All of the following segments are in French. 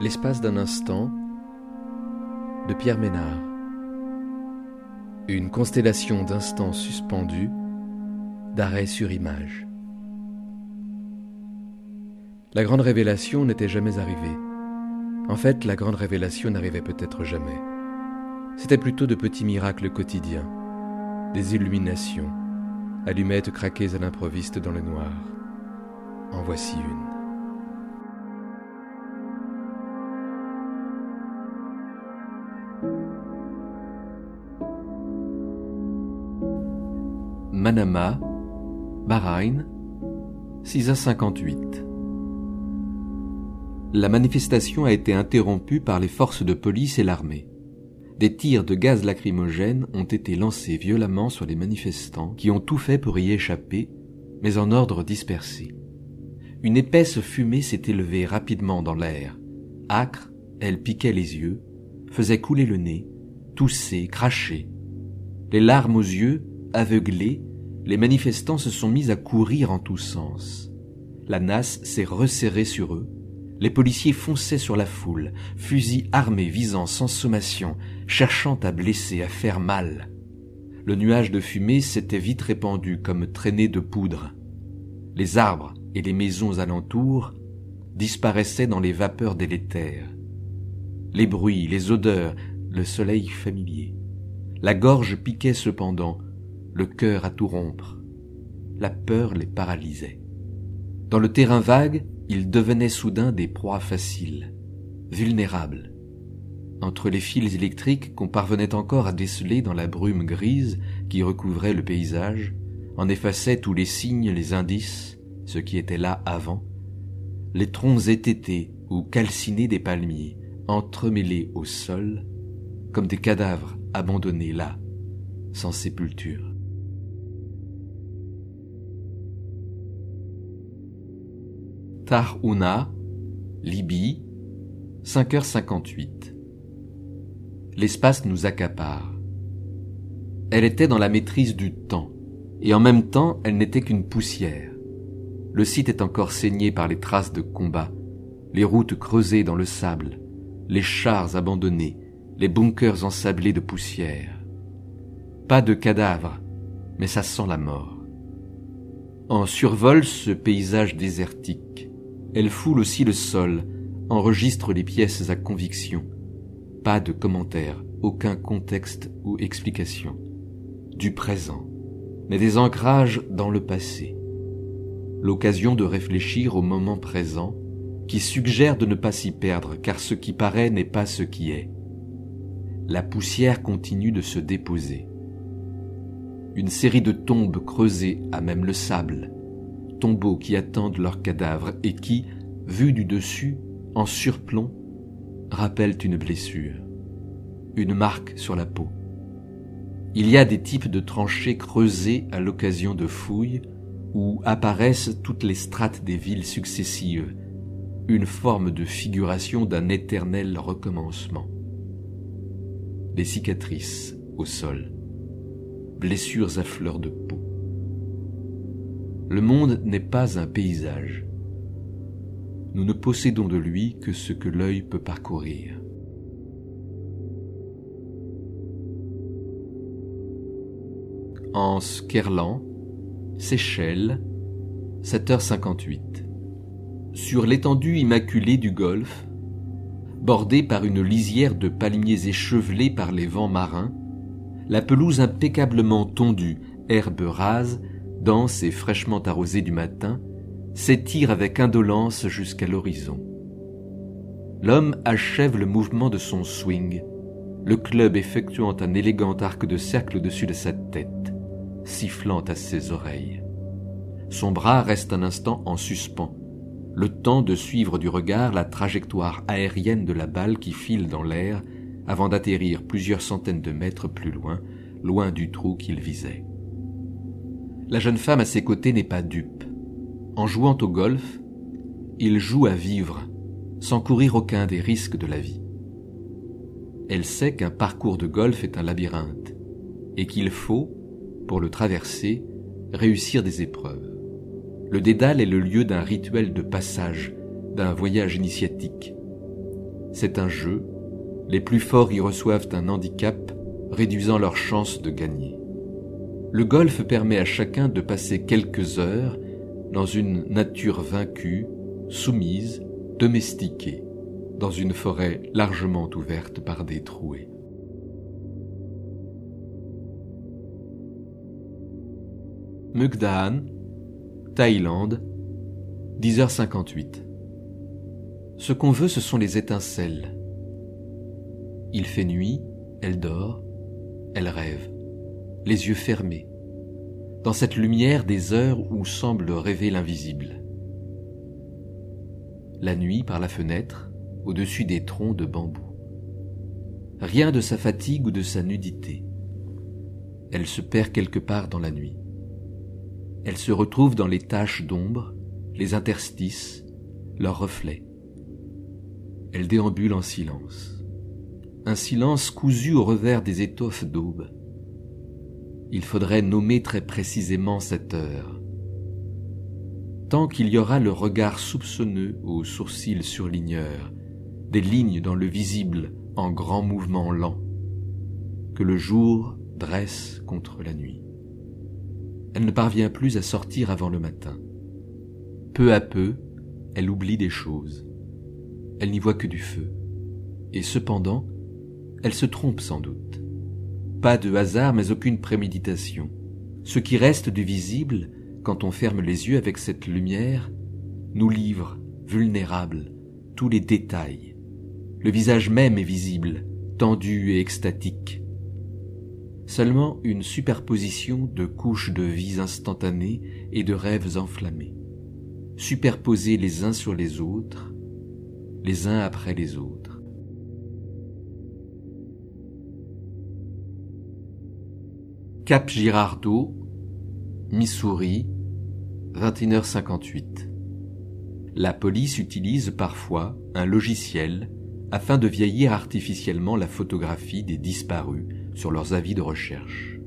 L'espace d'un instant de Pierre Ménard. Une constellation d'instants suspendus d'arrêt sur image. La grande révélation n'était jamais arrivée. En fait, la grande révélation n'arrivait peut-être jamais. C'était plutôt de petits miracles quotidiens, des illuminations, allumettes craquées à l'improviste dans le noir. En voici une. Manama, Bahreïn, 6h58. La manifestation a été interrompue par les forces de police et l'armée. Des tirs de gaz lacrymogène ont été lancés violemment sur les manifestants qui ont tout fait pour y échapper, mais en ordre dispersé. Une épaisse fumée s'est élevée rapidement dans l'air. Acre, elle piquait les yeux, faisait couler le nez, toussait, crachait. Les larmes aux yeux, aveuglés, les manifestants se sont mis à courir en tous sens. La nasse s'est resserrée sur eux. Les policiers fonçaient sur la foule, fusils armés visant sans sommation, cherchant à blesser, à faire mal. Le nuage de fumée s'était vite répandu comme traînée de poudre. Les arbres et les maisons alentours disparaissaient dans les vapeurs délétères. Les bruits, les odeurs, le soleil familier. La gorge piquait cependant, le cœur à tout rompre. La peur les paralysait. Dans le terrain vague, ils devenaient soudain des proies faciles, vulnérables. Entre les fils électriques qu'on parvenait encore à déceler dans la brume grise qui recouvrait le paysage, en effaçait tous les signes, les indices, ce qui était là avant, les troncs étêtés ou calcinés des palmiers, entremêlés au sol, comme des cadavres abandonnés là, sans sépulture. Tarhouna, Libye, 5h58. L'espace nous accapare. Elle était dans la maîtrise du temps, et en même temps elle n'était qu'une poussière. Le site est encore saigné par les traces de combat, les routes creusées dans le sable, les chars abandonnés, les bunkers ensablés de poussière. Pas de cadavres, mais ça sent la mort. En survol ce paysage désertique, elle foule aussi le sol, enregistre les pièces à conviction. Pas de commentaires, aucun contexte ou explication. Du présent, mais des ancrages dans le passé. L'occasion de réfléchir au moment présent, qui suggère de ne pas s'y perdre, car ce qui paraît n'est pas ce qui est. La poussière continue de se déposer. Une série de tombes creusées à même le sable, tombeaux qui attendent leurs cadavres et qui, vus du dessus, en surplomb, rappellent une blessure, une marque sur la peau. Il y a des types de tranchées creusées à l'occasion de fouilles où apparaissent toutes les strates des villes successives, une forme de figuration d'un éternel recommencement. Des cicatrices au sol, blessures à fleur de peau. Le monde n'est pas un paysage. Nous ne possédons de lui que ce que l'œil peut parcourir. En Skerlan, Seychelles, 7h58. Sur l'étendue immaculée du golfe, bordée par une lisière de palmiers échevelés par les vents marins, la pelouse impeccablement tondue, herbe rase, dense et fraîchement arrosée du matin, s'étire avec indolence jusqu'à l'horizon. L'homme achève le mouvement de son swing, le club effectuant un élégant arc de cercle au-dessus de sa tête, sifflant à ses oreilles. Son bras reste un instant en suspens, le temps de suivre du regard la trajectoire aérienne de la balle qui file dans l'air avant d'atterrir plusieurs centaines de mètres plus loin, loin du trou qu'il visait. La jeune femme à ses côtés n'est pas dupe. En jouant au golf, il joue à vivre, sans courir aucun des risques de la vie. Elle sait qu'un parcours de golf est un labyrinthe, et qu'il faut, pour le traverser, réussir des épreuves. Le dédale est le lieu d'un rituel de passage, d'un voyage initiatique. C'est un jeu, les plus forts y reçoivent un handicap, réduisant leurs chances de gagner. Le golf permet à chacun de passer quelques heures dans une nature vaincue, soumise, domestiquée, dans une forêt largement ouverte par des trouées. Mukdahan, Thaïlande, 10h58. Ce qu'on veut, ce sont les étincelles. Il fait nuit, elle dort, elle rêve, les yeux fermés, dans cette lumière des heures où semble rêver l'invisible. La nuit, par la fenêtre, au-dessus des troncs de bambou. Rien de sa fatigue ou de sa nudité. Elle se perd quelque part dans la nuit. Elle se retrouve dans les taches d'ombre, les interstices, leurs reflets. Elle déambule en silence. Un silence cousu au revers des étoffes d'aube. Il faudrait nommer très précisément cette heure. Tant qu'il y aura le regard soupçonneux aux sourcils surligneurs, des lignes dans le visible en grands mouvements lents, que le jour dresse contre la nuit. Elle ne parvient plus à sortir avant le matin. Peu à peu, elle oublie des choses elle n'y voit que du feu. Et cependant, elle se trompe sans doute. Pas de hasard, mais aucune préméditation. Ce qui reste du visible, quand on ferme les yeux avec cette lumière, nous livre, vulnérables, tous les détails. Le visage même est visible, tendu et extatique. Seulement une superposition de couches de vies instantanées et de rêves enflammés, superposés les uns sur les autres, les uns après les autres. Cap Girardeau, Missouri, 21h58. La police utilise parfois un logiciel afin de vieillir artificiellement la photographie des disparus sur leurs avis de recherche.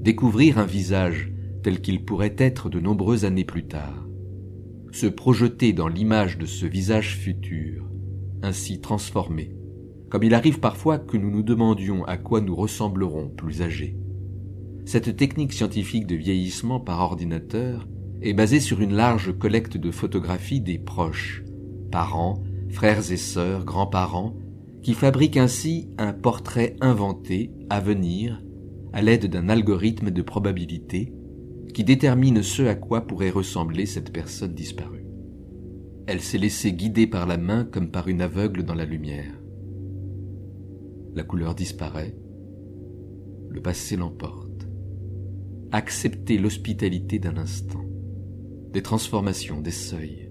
Découvrir un visage tel qu'il pourrait être de nombreuses années plus tard, se projeter dans l'image de ce visage futur, ainsi transformé, comme il arrive parfois que nous nous demandions à quoi nous ressemblerons plus âgés. Cette technique scientifique de vieillissement par ordinateur est basée sur une large collecte de photographies des proches, parents, frères et sœurs, grands-parents, qui fabriquent ainsi un portrait inventé à venir à l'aide d'un algorithme de probabilité qui détermine ce à quoi pourrait ressembler cette personne disparue. Elle s'est laissée guider par la main comme par une aveugle dans la lumière. La couleur disparaît, le passé l'emporte. Accepter l'hospitalité d'un instant, des transformations, des seuils.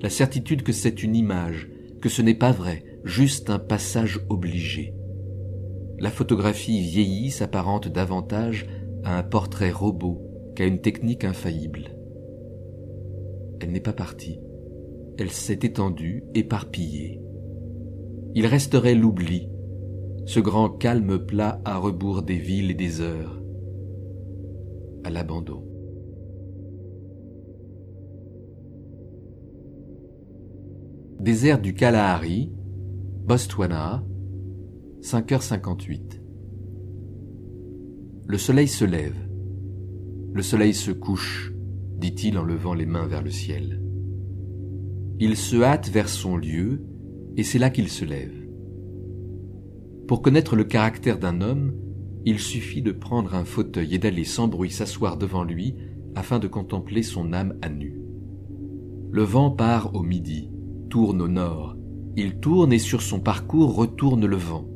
La certitude que c'est une image, que ce n'est pas vrai, juste un passage obligé. La photographie vieillie s'apparente davantage à un portrait robot qu'à une technique infaillible. Elle n'est pas partie. Elle s'est étendue, éparpillée. Il resterait l'oubli, ce grand calme plat à rebours des villes et des heures, à l'abandon. Désert du Kalahari, Botswana, 5h58. Le soleil se lève. Le soleil se couche, dit-il en levant les mains vers le ciel. Il se hâte vers son lieu, et c'est là qu'il se lève. Pour connaître le caractère d'un homme, il suffit de prendre un fauteuil et d'aller sans bruit s'asseoir devant lui afin de contempler son âme à nu. Le vent part au midi, tourne au nord, il tourne et sur son parcours retourne le vent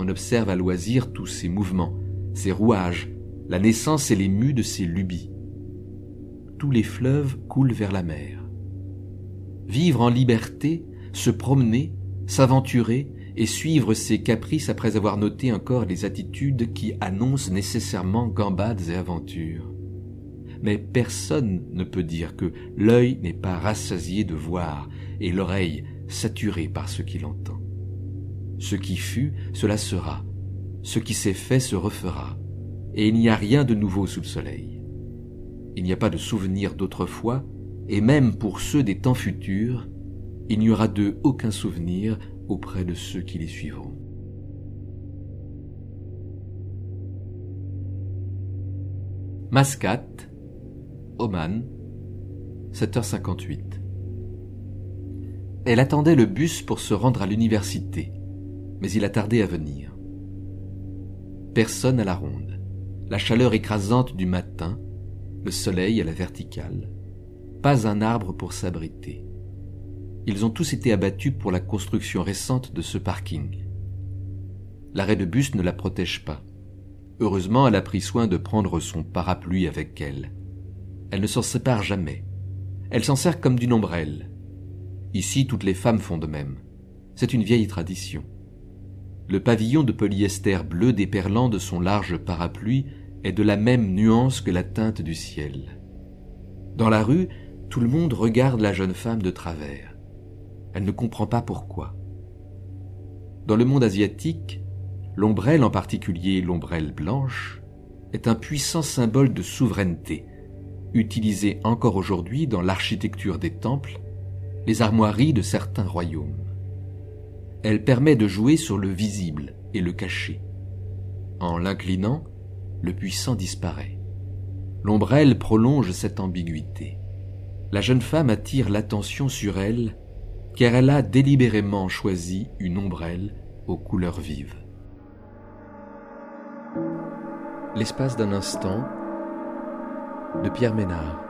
on observe à loisir tous ses mouvements, ses rouages, la naissance et les mues de ses lubies. Tous les fleuves coulent vers la mer. Vivre en liberté, se promener, s'aventurer et suivre ses caprices après avoir noté encore les attitudes qui annoncent nécessairement gambades et aventures. Mais personne ne peut dire que l'œil n'est pas rassasié de voir et l'oreille saturée par ce qu'il entend. Ce qui fut, cela sera. Ce qui s'est fait se refera. Et il n'y a rien de nouveau sous le soleil. Il n'y a pas de souvenir d'autrefois, et même pour ceux des temps futurs, il n'y aura d'eux aucun souvenir auprès de ceux qui les suivront. Mascate, Oman, 7h58. Elle attendait le bus pour se rendre à l'université, mais il a tardé à venir. Personne à la ronde. La chaleur écrasante du matin, le soleil à la verticale. Pas un arbre pour s'abriter. Ils ont tous été abattus pour la construction récente de ce parking. L'arrêt de bus ne la protège pas. Heureusement, elle a pris soin de prendre son parapluie avec elle. Elle ne s'en sépare jamais. Elle s'en sert comme d'une ombrelle. Ici, toutes les femmes font de même. C'est une vieille tradition. Le pavillon de polyester bleu déperlant de son large parapluie est de la même nuance que la teinte du ciel. Dans la rue, tout le monde regarde la jeune femme de travers. Elle ne comprend pas pourquoi. Dans le monde asiatique, l'ombrelle, en particulier l'ombrelle blanche, est un puissant symbole de souveraineté, utilisé encore aujourd'hui dans l'architecture des temples, les armoiries de certains royaumes. Elle permet de jouer sur le visible et le caché. En l'inclinant, le puissant disparaît. L'ombrelle prolonge cette ambiguïté. La jeune femme attire l'attention sur elle car elle a délibérément choisi une ombrelle aux couleurs vives. L'espace d'un instant de Pierre Ménard.